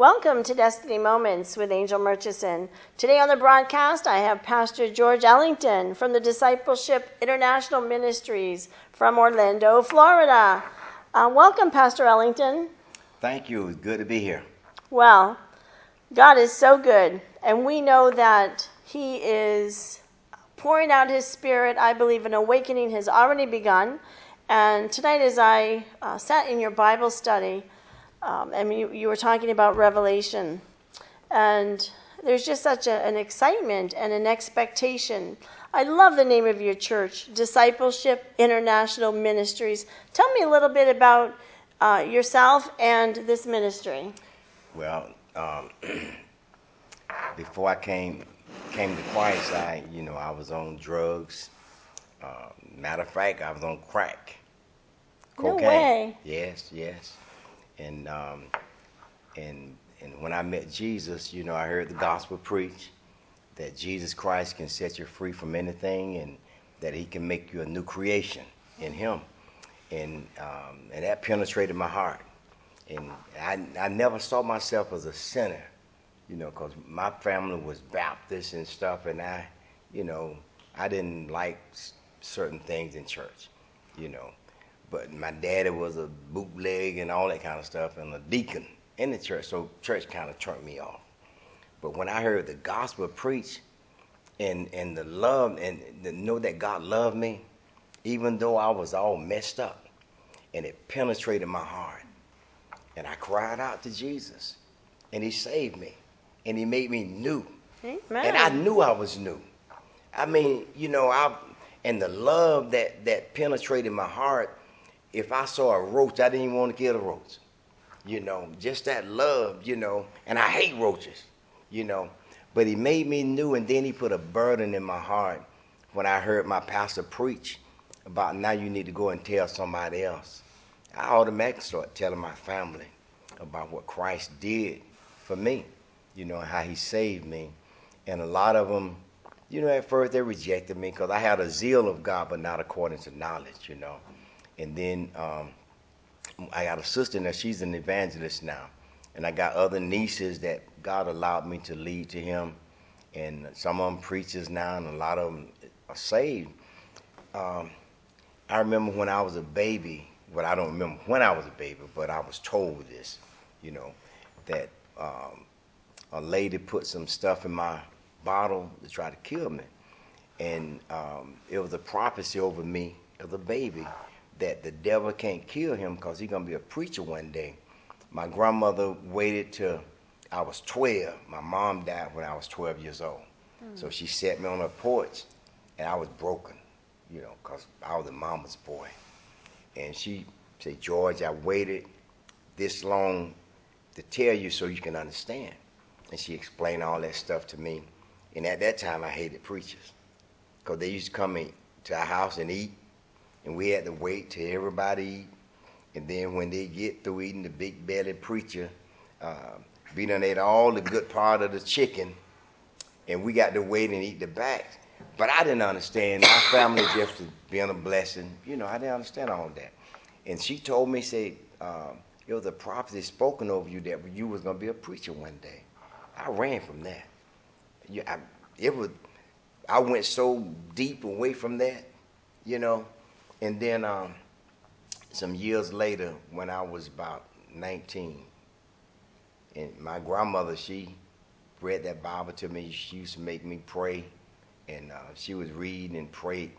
Welcome to Destiny Moments with Angel Murchison. Today on the broadcast, I have Pastor George Ellington from the Discipleship International Ministries from Orlando, Florida. Uh, welcome, Pastor Ellington. Thank you. It's good to be here. Well, God is so good, and we know that He is pouring out His Spirit. I believe an awakening has already begun. And tonight, as I uh, sat in your Bible study, um, and you, you were talking about Revelation, and there's just such a, an excitement and an expectation. I love the name of your church, Discipleship International Ministries. Tell me a little bit about uh, yourself and this ministry. Well, um, before I came came to Christ, I you know I was on drugs. Uh, matter of fact, I was on crack, No cocaine. way. Yes, yes, and um, and and when I met Jesus, you know, I heard the gospel preached that Jesus Christ can set you free from anything, and that He can make you a new creation in Him, and um, and that penetrated my heart, and I I never saw myself as a sinner, you know, because my family was Baptist and stuff, and I, you know, I didn't like certain things in church, you know. But my daddy was a bootleg and all that kind of stuff, and a deacon in the church, so church kind of turned me off. But when I heard the gospel preached, and and the love and to know that God loved me, even though I was all messed up, and it penetrated my heart, and I cried out to Jesus, and He saved me, and He made me new. Amen. And I knew I was new. I mean, you know, I and the love that that penetrated my heart. If I saw a roach, I didn't even want to kill the roach. You know, just that love, you know, and I hate roaches, you know. But he made me new and then he put a burden in my heart when I heard my pastor preach about now you need to go and tell somebody else. I automatically started telling my family about what Christ did for me, you know, how he saved me. And a lot of them, you know, at first they rejected me because I had a zeal of God, but not according to knowledge, you know. And then um, I got a sister now, she's an evangelist now. And I got other nieces that God allowed me to lead to Him. And some of them preachers now, and a lot of them are saved. Um, I remember when I was a baby, well, I don't remember when I was a baby, but I was told this, you know, that um, a lady put some stuff in my bottle to try to kill me. And um, it was a prophecy over me as a baby that the devil can't kill him because he's going to be a preacher one day. My grandmother waited till I was 12. My mom died when I was 12 years old. Hmm. So she set me on her porch, and I was broken, you know, because I was a mama's boy. And she said, George, I waited this long to tell you so you can understand. And she explained all that stuff to me. And at that time, I hated preachers because they used to come in to our house and eat, and we had to wait till everybody eat. And then when they get through eating, the big belly preacher, uh, we done ate all the good part of the chicken, and we got to wait and eat the back. But I didn't understand. My family just was being a blessing. You know, I didn't understand all that. And she told me, say, um, it was a prophecy spoken over you that you was gonna be a preacher one day. I ran from that. You, I, it was, I went so deep away from that, you know. And then um, some years later, when I was about 19, and my grandmother, she read that Bible to me. She used to make me pray, and uh, she was reading and prayed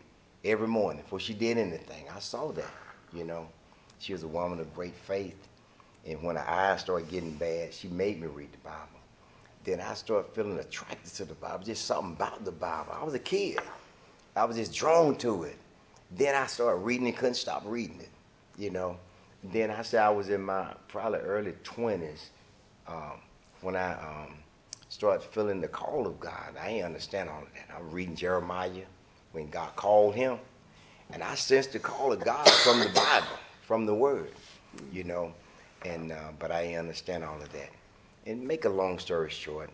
every morning before she did anything. I saw that, you know. She was a woman of great faith, and when her eyes started getting bad, she made me read the Bible. Then I started feeling attracted to the Bible, just something about the Bible. I was a kid. I was just drawn to it. Then I started reading and couldn't stop reading it, you know. Then I said I was in my probably early 20s um, when I um, started feeling the call of God. I ain't understand all of that. I was reading Jeremiah when God called him, and I sensed the call of God from the Bible, from the Word, you know. And uh, but I ain't understand all of that. And make a long story short,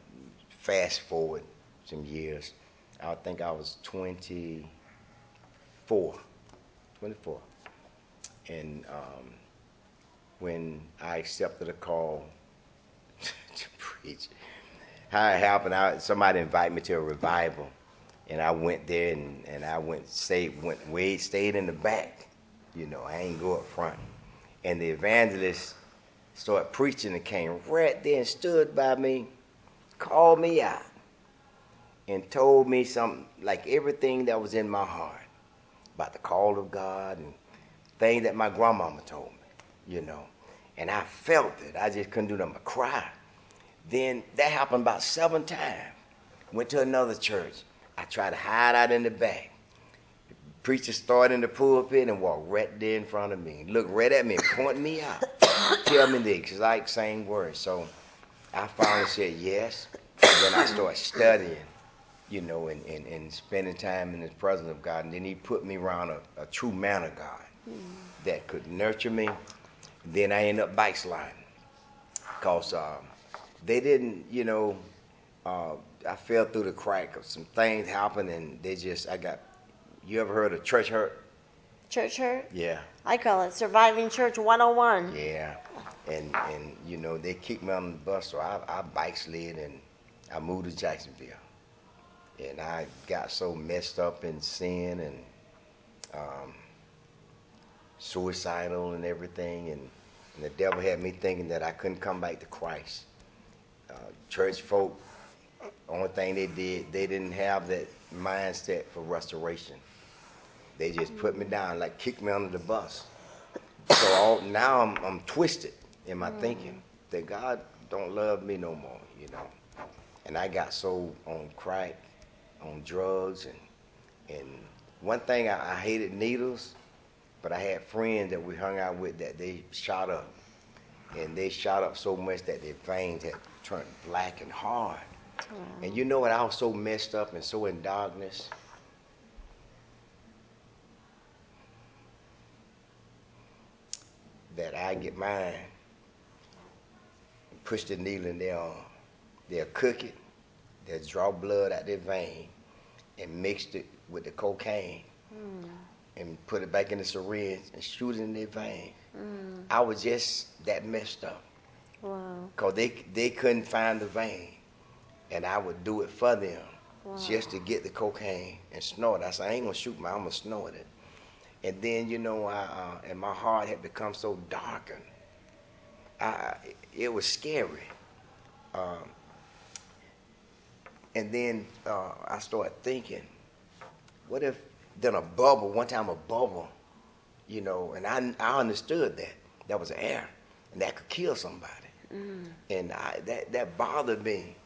fast forward some years, I think I was 24, 24, and um, when I accepted a call to preach. How it happened, I, somebody invited me to a revival, and I went there, and, and I went stayed went stayed in the back. You know, I ain't go up front. And the evangelist started preaching and came right there and stood by me, called me out, and told me something like everything that was in my heart about the call of God and things that my grandmama told me, you know. And I felt it. I just couldn't do nothing but cry. Then that happened about seven times. Went to another church. I tried to hide out in the back. The preacher started in the pulpit and walked right there in front of me. Looked right at me and pointed me out. Tell me the exact same words. So I finally said yes. And then I started studying, you know, and, and, and spending time in the presence of God. And then he put me around a, a true man of God that could nurture me. Then I ended up backsliding because um, they didn't, you know, uh, I fell through the crack of some things happened, and they just, I got. You ever heard of church hurt? Church hurt? Yeah, I call it Surviving Church 101. yeah, and and you know they kicked me on the bus, so I, I backslid and I moved to Jacksonville, and I got so messed up in sin and um, suicidal and everything, and, and the devil had me thinking that I couldn't come back to Christ. Uh, church folk, only thing they did, they didn't have that mindset for restoration. They just put me down, like kicked me under the bus. So all, now I'm, I'm twisted in my thinking that God don't love me no more, you know. And I got so on crack, on drugs, and and one thing I, I hated needles, but I had friends that we hung out with that they shot up, and they shot up so much that their veins had turned black and hard. And you know what? I was so messed up and so in darkness. That I get mine, push the needle in their arm. They'll cook it, they'll draw blood out their vein, and mixed it with the cocaine, and put it back in the syringe and shoot it in their vein. I was just that messed up. Wow. Cause they they couldn't find the vein, and I would do it for them Wow. just to get the cocaine and snort. it. I said I ain't gonna shoot my, I'm gonna snort it. And then you know, I uh, and my heart had become so darkened. I it was scary. Um, and then uh, I started thinking, what if then a bubble? One time a bubble, you know, and I I understood that that was air, and that could kill somebody. And I, that that bothered me.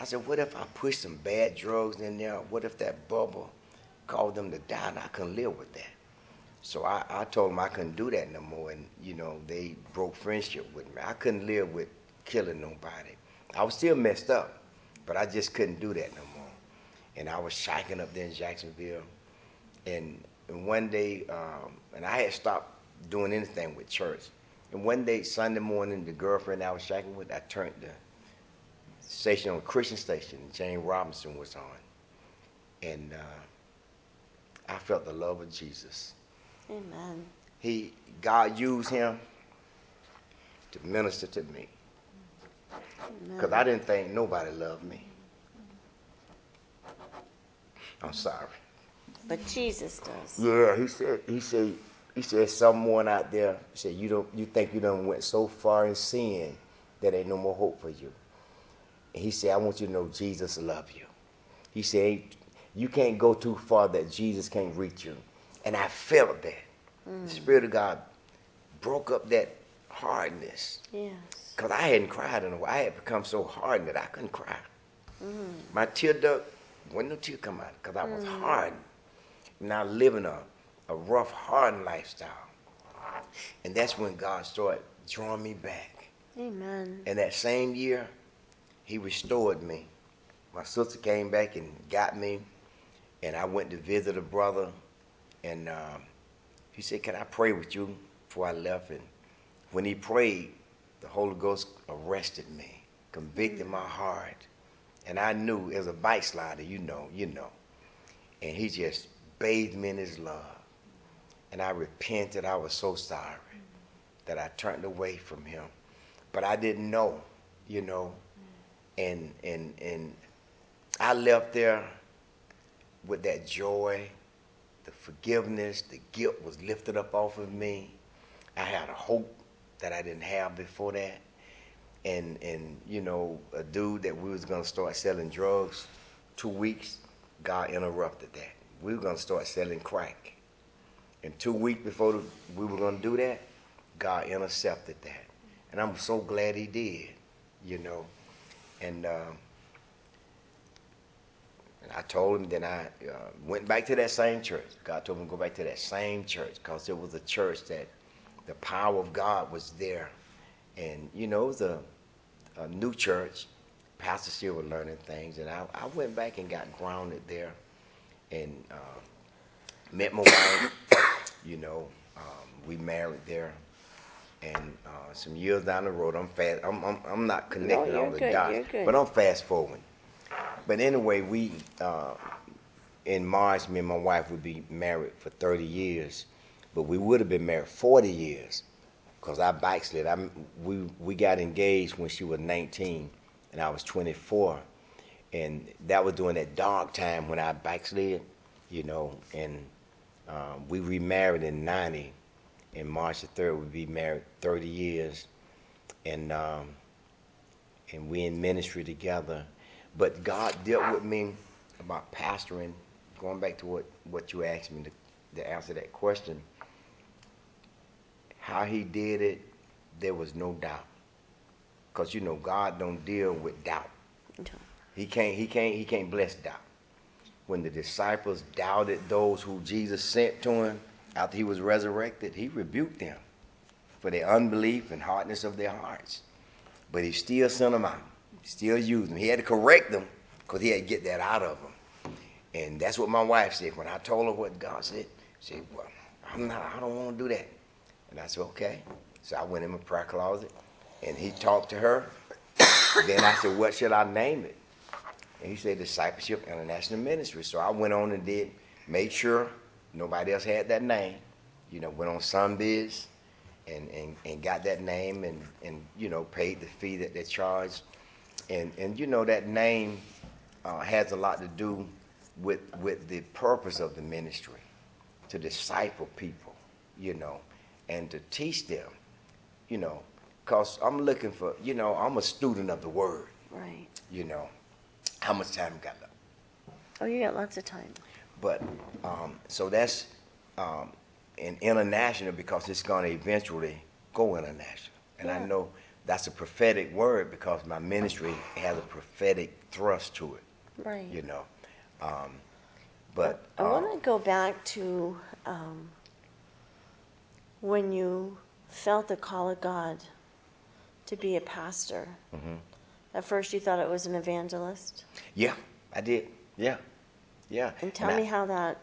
I said, what if I push some bad drugs in there? What if that bubble caused them to die and I couldn't live with that? So I, I told them I couldn't do that no more. And, you know, they broke friendship with me. I couldn't live with killing nobody. I was still messed up, but I just couldn't do that no more. And I was shaking up there in Jacksonville. And, and one day, um, and I had stopped doing anything with church. And one day, Sunday morning, the girlfriend I was shaking with, I turned the station on Christian station. and James Robison was on, and uh, I felt the love of Jesus. Amen. He, God used him to minister to me, because I didn't think nobody loved me. I'm sorry. But Jesus does. Yeah, he said. He said. He said someone out there said you don't. You think you done went so far in sin that ain't no more hope for you. And he said, I want you to know Jesus love you. He said, you can't go too far that Jesus can't reach you. And I felt that. The mm. Spirit of God broke up that hardness. Yes. Because I hadn't cried in a while. I had become so hardened that I couldn't cry. My tear duct, wasn't no tear come out because I was hardened. Now living a, a rough, hardened lifestyle. And that's when God started drawing me back. Amen. And that same year, he restored me. My sister came back and got me, and I went to visit a brother, and um, he said, "Can I pray with you?" Before I left, and when he prayed, the Holy Ghost arrested me, convicted my heart, and I knew as a backslider, you know, you know, and he just bathed me in his love, and I repented. I was so sorry that I turned away from him, but I didn't know, you know. And and and I left there with that joy, the forgiveness, the guilt was lifted up off of me. I had a hope that I didn't have before that. And and you know, a dude that we was gonna start selling drugs two weeks, God interrupted that. We were gonna start selling crack. And two weeks before the, we were gonna do that, God intercepted that. And I'm so glad he did, you know. And uh, and I told him, then I uh, went back to that same church. God told me to go back to that same church because it was a church that the power of God was there. And, you know, the a, new church. Pastor still was learning things. And I, I went back and got grounded there and uh, met my wife. you know, um, we married there. And uh, some years down the road, I'm fast. I'm, I'm, I'm not connecting you're all the good, dots, but I'm fast forwarding. But anyway, we uh, in March, me and my wife would be married for 30 years, but we would have been married 40 years because I backslid. I we we got engaged when she was 19 and I was 24, and that was during that dark time when I backslid, you know. And um, we remarried in 90, and March the 3rd we'd be married 30 years, and um, and we in ministry together. But God dealt with me about pastoring. Going back to what, what you asked me to, to answer that question, how He did it, there was no doubt. Cause you know God don't deal with doubt. He can't. He can't. He can't bless doubt. When the disciples doubted those who Jesus sent to him after he was resurrected, he rebuked them for their unbelief and hardness of their hearts. But he still sent them out. Still used them. He had to correct them because he had to get that out of them. And that's what my wife said. When I told her what God said, she said, Well, I'm not, I don't want to do that. And I said, Okay. So I went in my prayer closet and he talked to her. then I said, What should I name it? And he said, Discipleship International Ministry. So I went on and did, made sure nobody else had that name. You know, went on Sunbiz and, and, and got that name and, and, you know, paid the fee that they charged and and you know that name uh, has a lot to do with with the purpose of the ministry to disciple people you know and to teach them you know because i'm looking for you know i'm a student of the word Right. you know how much time got left Oh, you got lots of time. but um, so that's um, an international because it's going to eventually go international and i know that's a prophetic word because my ministry has a prophetic thrust to it Right. you know. Um, but I uh, want to go back to um, when you felt the call of God to be a pastor. Mhm. At first, you thought it was an evangelist, yeah, I did. Yeah, yeah. and tell I- me how that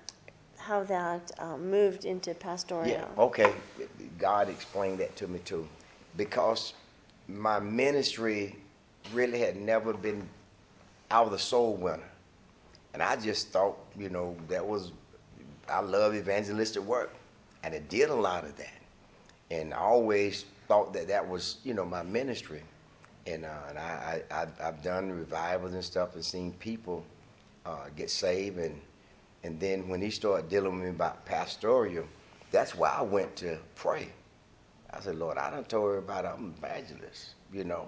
how that um, moved into pastoral. Yeah, okay. God explained that to me too. Because my ministry really had never been, I was a soul winner. And I just thought, you know, that was, I love evangelistic work. And I did a lot of that. And I always thought that that was, you know, my ministry. And, uh, and I, I, I've done revivals and stuff and seen people uh, get saved. And, and then when he started dealing with me about pastoral, that's why I went to pray. I said, Lord, I done told everybody I'm an evangelist, you know.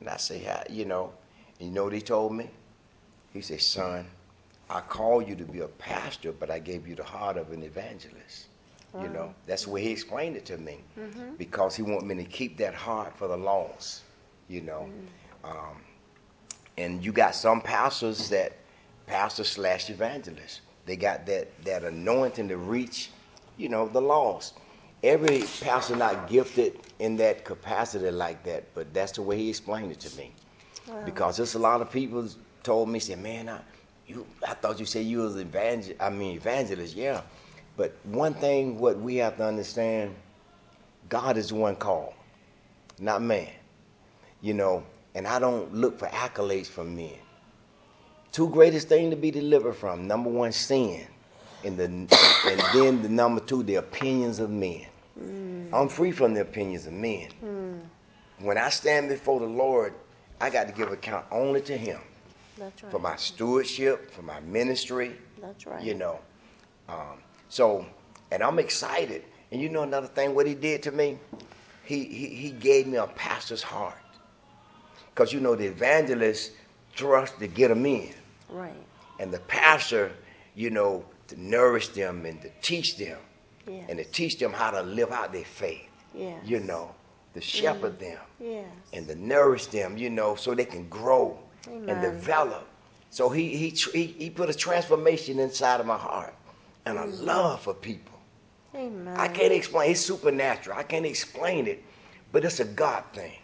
And I say, you know, and you know what he told me? He said, son, I called you to be a pastor, but I gave you the heart of an evangelist. You know, mm-hmm. that's the way he explained it to me. Mm-hmm. Because he wanted me to keep that heart for the lost, you know. Mm-hmm. Um, and you got some pastors that pastor slash evangelist. They got that that anointing to reach, you know, the lost. Every pastor not gifted in that capacity like that, but that's the way he explained it to me. Because there's a lot of people told me, said, "Man, I, you, I thought you said you was evangel, I mean evangelist, yeah." But one thing, what we have to understand, God is the one called, not man. You know, and I don't look for accolades from men. Two greatest things to be delivered from: number one, sin, and the and then the number two, the opinions of men. I'm free from the opinions of men. When I stand before the Lord, I got to give account only to Him That's right. for my stewardship, for my ministry. That's right. You know, um, so and I'm excited. And you know another thing, what He did to me, He He, he gave me a pastor's heart. Because you know the evangelist trust to get them in, Right. and the pastor, you know, to nourish them and to teach them, Yes. and to teach them how to live out their faith. Yes. You know, to shepherd mm. them Yes. and to nourish them, you know, so they can grow and develop. So he, he he he put a transformation inside of my heart and a love for people. Amen. I can't explain. It's supernatural. I can't explain it, but it's a God thing.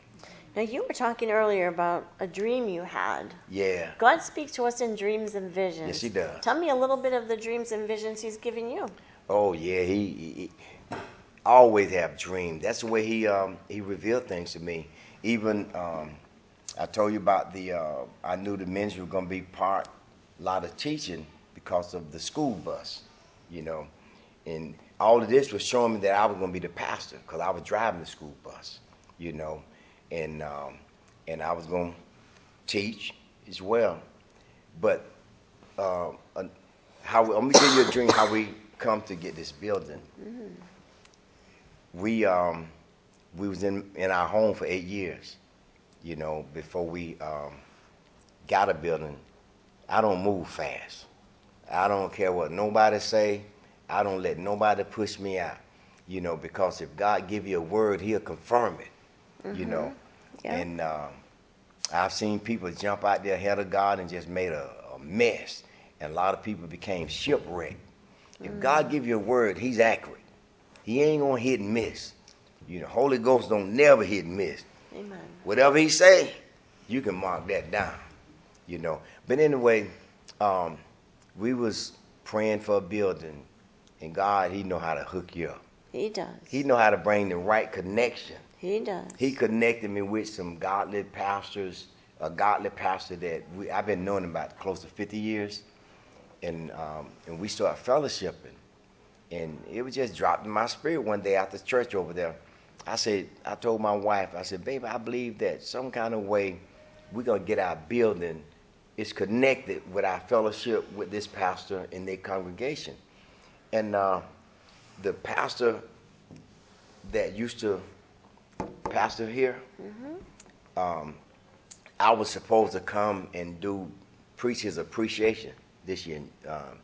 Now you were talking earlier about a dream you had. Yeah. God speaks to us in dreams and visions. Yes, He does. Tell me a little bit of the dreams and visions He's given you. Oh yeah. He, he, he always have dreams. That's the way he um he revealed things to me. Even um, I told you about the uh, I knew the ministry was gonna be part a lot of teaching because of the school bus, you know, and all of this was showing me that I was gonna be the pastor because I was driving the school bus, you know, and um, and I was gonna teach as well, but uh, uh, how let me give you a dream how we come to get this building. We um we was in in our home for eight years, you know, before we um got a building. I don't move fast. I don't care what nobody say. I don't let nobody push me out, you know, because if God give you a word, He'll confirm it, you know. Yeah. And um, I've seen people jump out there ahead of God and just made a, a mess, and a lot of people became shipwrecked. If God give you a word, He's accurate. He ain't gonna hit and miss. You know, Holy Ghost don't never hit and miss. Amen. Whatever He say, you can mark that down. You know. But anyway, um, we was praying for a building, and God, He know how to hook you up. He does. He know how to bring the right connection. He does. He connected me with some godly pastors, a godly pastor that we, I've been knowing about close to 50 years, and um, and we started fellowshipping, and it was just dropped in my spirit one day after church over there. I said, I told my wife, I said, baby, I believe that some kind of way we're gonna get our building is connected with our fellowship with this pastor and their congregation, and uh, the pastor that used to pastor here. Um, I was supposed to come and do preach his appreciation this year um,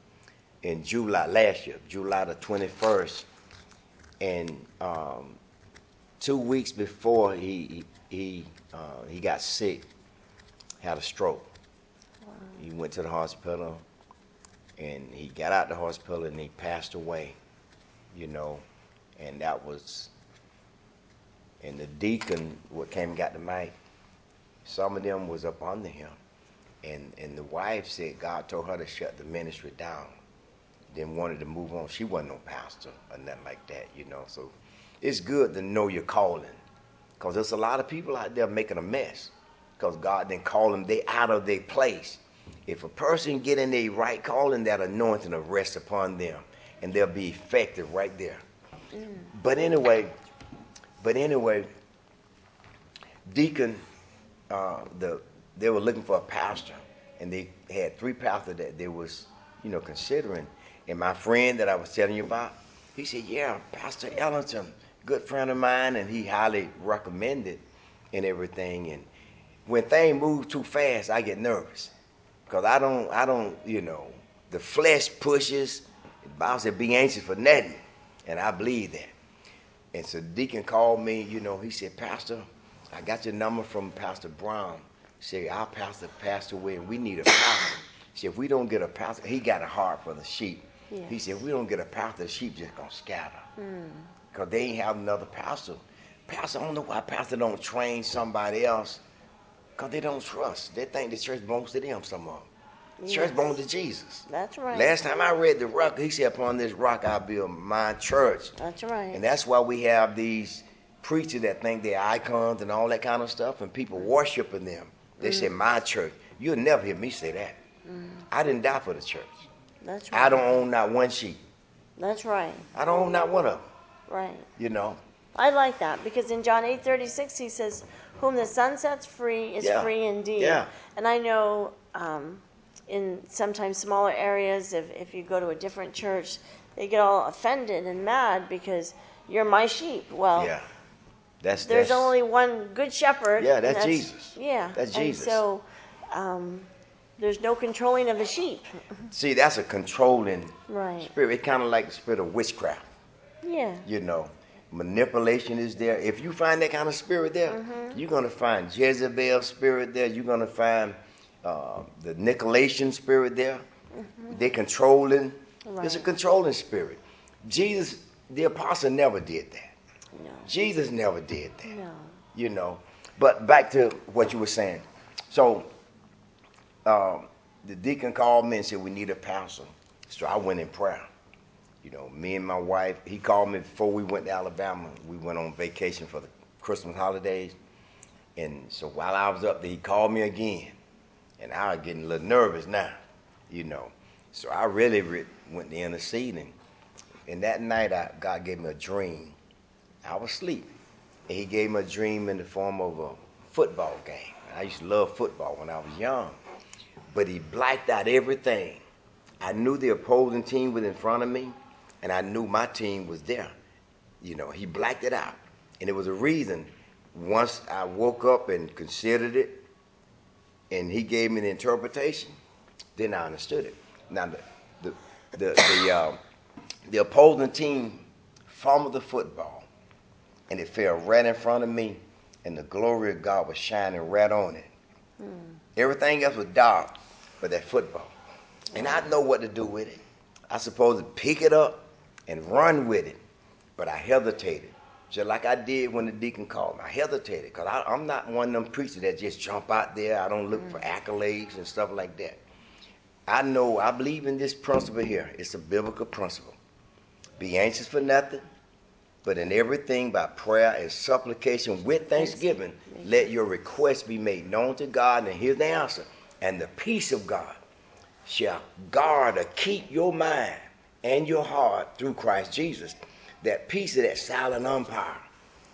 in July last year, July the twenty first, and um, two weeks before he he he, uh, he got sick, had a stroke. He went to the hospital, and he got out the hospital and he passed away. You know, and that was and the deacon what came and got the mic, some of them was up under him. And and the wife said God told her to shut the ministry down. Then wanted to move on. She wasn't no pastor or nothing like that, you know. So it's good to know your calling. Because there's a lot of people out there making a mess. Because God didn't call them, they out of their place. If a person get in their right calling, that anointing will rest upon them. And they'll be effective right there. But anyway, but anyway, Deacon, uh, the they were looking for a pastor, and they had three pastors that they was, you know, considering. And my friend that I was telling you about, he said, "Yeah, Pastor Ellington, good friend of mine, and he highly recommended and everything." And when things move too fast, I get nervous because I don't, I don't, you know, the flesh pushes. The Bible said, "Be anxious for nothing," and I believe that. And so Deacon called me, you know, he said, Pastor, I got your number from Pastor Brown. He said, our pastor passed away and we need a pastor. He said, if we don't get a pastor, he got a heart for the sheep. Yes. He said, if we don't get a pastor, the sheep just gonna scatter. Hmm. Because they ain't have another pastor. Pastor, I don't know why pastor don't train somebody else. Because they don't trust. They think the church belongs to them, some of them. The Yes. church belongs to Jesus. That's right. Last time I read the rock, he said, upon this rock I build my church. That's right. And that's why we have these preachers that think they're icons and all that kind of stuff, and people mm-hmm. worshiping them. They say, mm. My church. You'll never hear me say that. Mm. I didn't die for the church. That's right. I don't own not one sheep. That's right. I don't own not one of them, Right. you know. I like that because in John 8:36 he says, Whom the Son sets free is Yeah. free indeed. Yeah. And I know um, in sometimes smaller areas, if, if you go to a different church, they get all offended and mad because you're my sheep. Well, Yeah. That's there's that's, only one good shepherd. Yeah, and that's Jesus. Yeah. That's and Jesus. so um, there's no controlling of the sheep. See, that's a controlling Right. spirit. It's kind of like the spirit of witchcraft. Yeah. You know, manipulation is there. If you find that kind of spirit there, Mm-hmm. you're gonna find Jezebel spirit there. You're gonna find uh, the Nicolaitan spirit there. They're controlling. It's a Mm-hmm. Controlling spirit. Jesus, the apostle, never did that. No. Jesus never did that. No. you know. But back to what you were saying. So um, the deacon called me and said we need a pastor. So I went in prayer. You know, me and my wife. He called me before we went to Alabama. We went on vacation for the Christmas holidays, and so while I was up there, he called me again, and I was getting a little nervous now. You know, so I really re- went to the interceding. And that night, I, God gave me a dream. I was asleep. And he gave me a dream in the form of a football game. I used to love football when I was young. But he blacked out everything. I knew the opposing team was in front of me, and I knew my team was there. You know, he blacked it out. And it was a reason. Once I woke up and considered it, and he gave me the interpretation, then I understood it. Now, the, the, the, the, um, the opposing team fumbled the football and it fell right in front of me, and the glory of God was shining right on it. Everything else was dark, but that football. And I know what to do with it. I supposed to pick it up and run with it, but I hesitated, just like I did when the deacon called me. I hesitated because I'm not one of them preachers that just jump out there. I don't look for mm. accolades and stuff like that. I know, I believe in this principle here. It's a biblical principle. Be anxious for nothing, but in everything by prayer and supplication with thanksgiving, let your requests be made known to God, and here's the answer. And the peace of God shall guard or keep your mind and your heart through Christ Jesus. That peace of that silent umpire,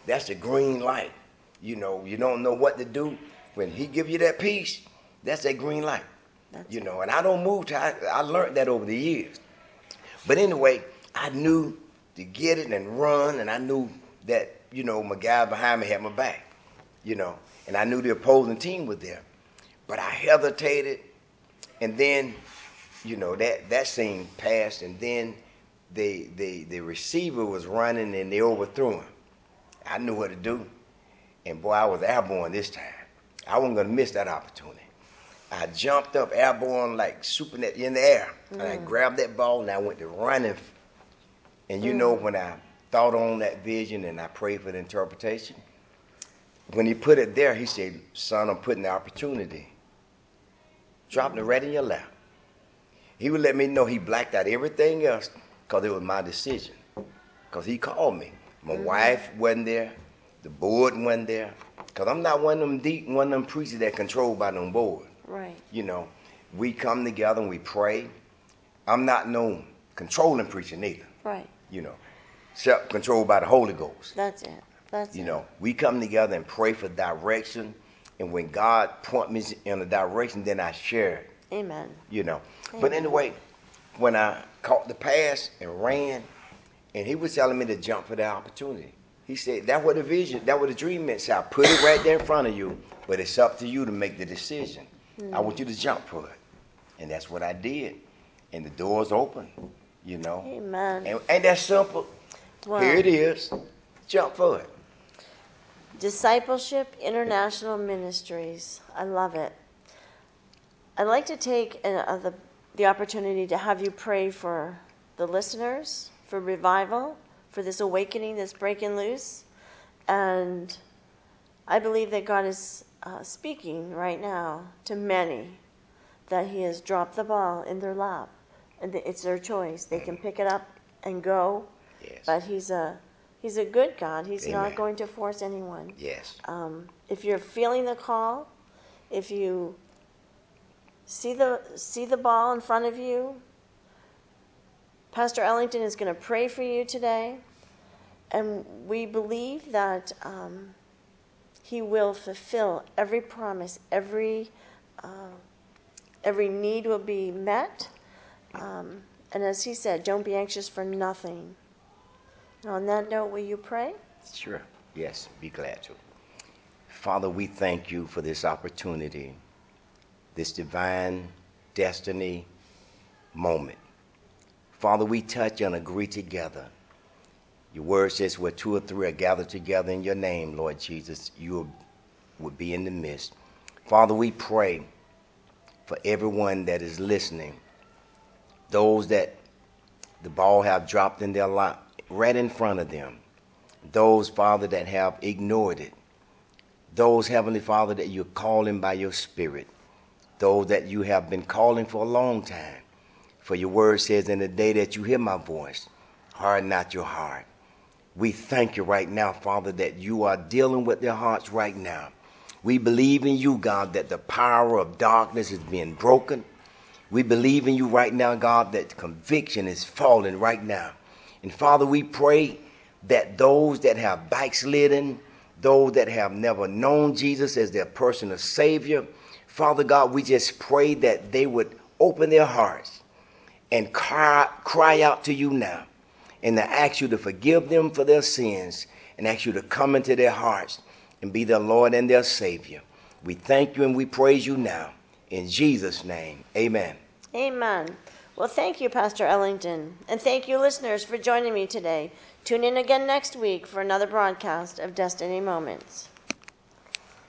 that's the green light. You know, you don't know what to do. When he give you that peace, that's that green light. That's you know, and I don't move till I, I learned that over the years. But anyway, I knew to get it and run, and I knew that, you know, my guy behind me had my back, you know, and I knew the opposing team was there. But I hesitated, and then, you know, that, that scene passed, and then the, the, the receiver was running and they overthrew him. I knew what to do. And boy, I was airborne this time. I wasn't going to miss that opportunity. I jumped up airborne like supernet in the air, and I mm. grabbed that ball and I went to running. And you mm. know when I thought on that vision and I prayed for the interpretation, when he put it there, he said, "Son, I'm putting the opportunity. Dropping it right in your lap." He would let me know he blacked out everything else because it was my decision. Because he called me. My mm-hmm. wife wasn't there. The board wasn't there. Because I'm not one of them deep, one of them preachers that controlled by them board. Right. You know, we come together and we pray. I'm not no controlling preacher neither. Right. You know, self controlled by the Holy Ghost. That's it. That's You it. know, we come together and pray for direction. And when God point me in a direction, then I share it. Amen. You know. But anyway, when I caught the pass and ran, and he was telling me to jump for that opportunity. He said that what the vision, that what the dream meant. So I put it right there in front of you, but it's up to you to make the decision. I hmm. want you to jump for it, and that's what I did. And the doors open, you know. Amen. And ain't that simple? Wow. Here it is. Jump for it. Discipleship International Ministries. I love it. I'd like to take uh, uh, the, the opportunity to have you pray for the listeners, for revival, for this awakening that's breaking loose. And I believe that God is uh, speaking right now to many that He has dropped the ball in their lap. And it's their choice. They can pick it up and go. Yes. But He's a, he's a good God. He's not going to force anyone. Yes. Um, if you're feeling the call, if you see the see the ball in front of you, Pastor Ellington is going to pray for you today, and we believe that um, He will fulfill every promise, every uh, every need will be met. Um, and as he said, don't be anxious for nothing. On that note, will you pray? Sure. Yes, be glad to. Father, we thank you for this opportunity, this divine destiny moment. Father, we touch and agree together. Your word says where two or three are gathered together in your name, Lord Jesus, you would be in the midst. Father, we pray for everyone that is listening, those that the ball have dropped in their lap right in front of them, those, Father, that have ignored it, those, Heavenly Father, that you're calling by your Spirit, those that you have been calling for a long time. For your word says, in the day that you hear my voice, harden not your heart. We thank you right now, Father, that you are dealing with their hearts right now. We believe in you, God, that the power of darkness is being broken. We believe in you right now, God, that conviction is falling right now. And Father, we pray that those that have backslidden, those that have never known Jesus as their personal Savior, Father God, we just pray that they would open their hearts and cry, cry out to you now and to ask you to forgive them for their sins and ask you to come into their hearts and be their Lord and their Savior. We thank you and we praise you now. In Jesus' name, amen. Amen. Well, thank you, Pastor Ellington. And thank you, listeners, for joining me today. Tune in again next week for another broadcast of Destiny Moments.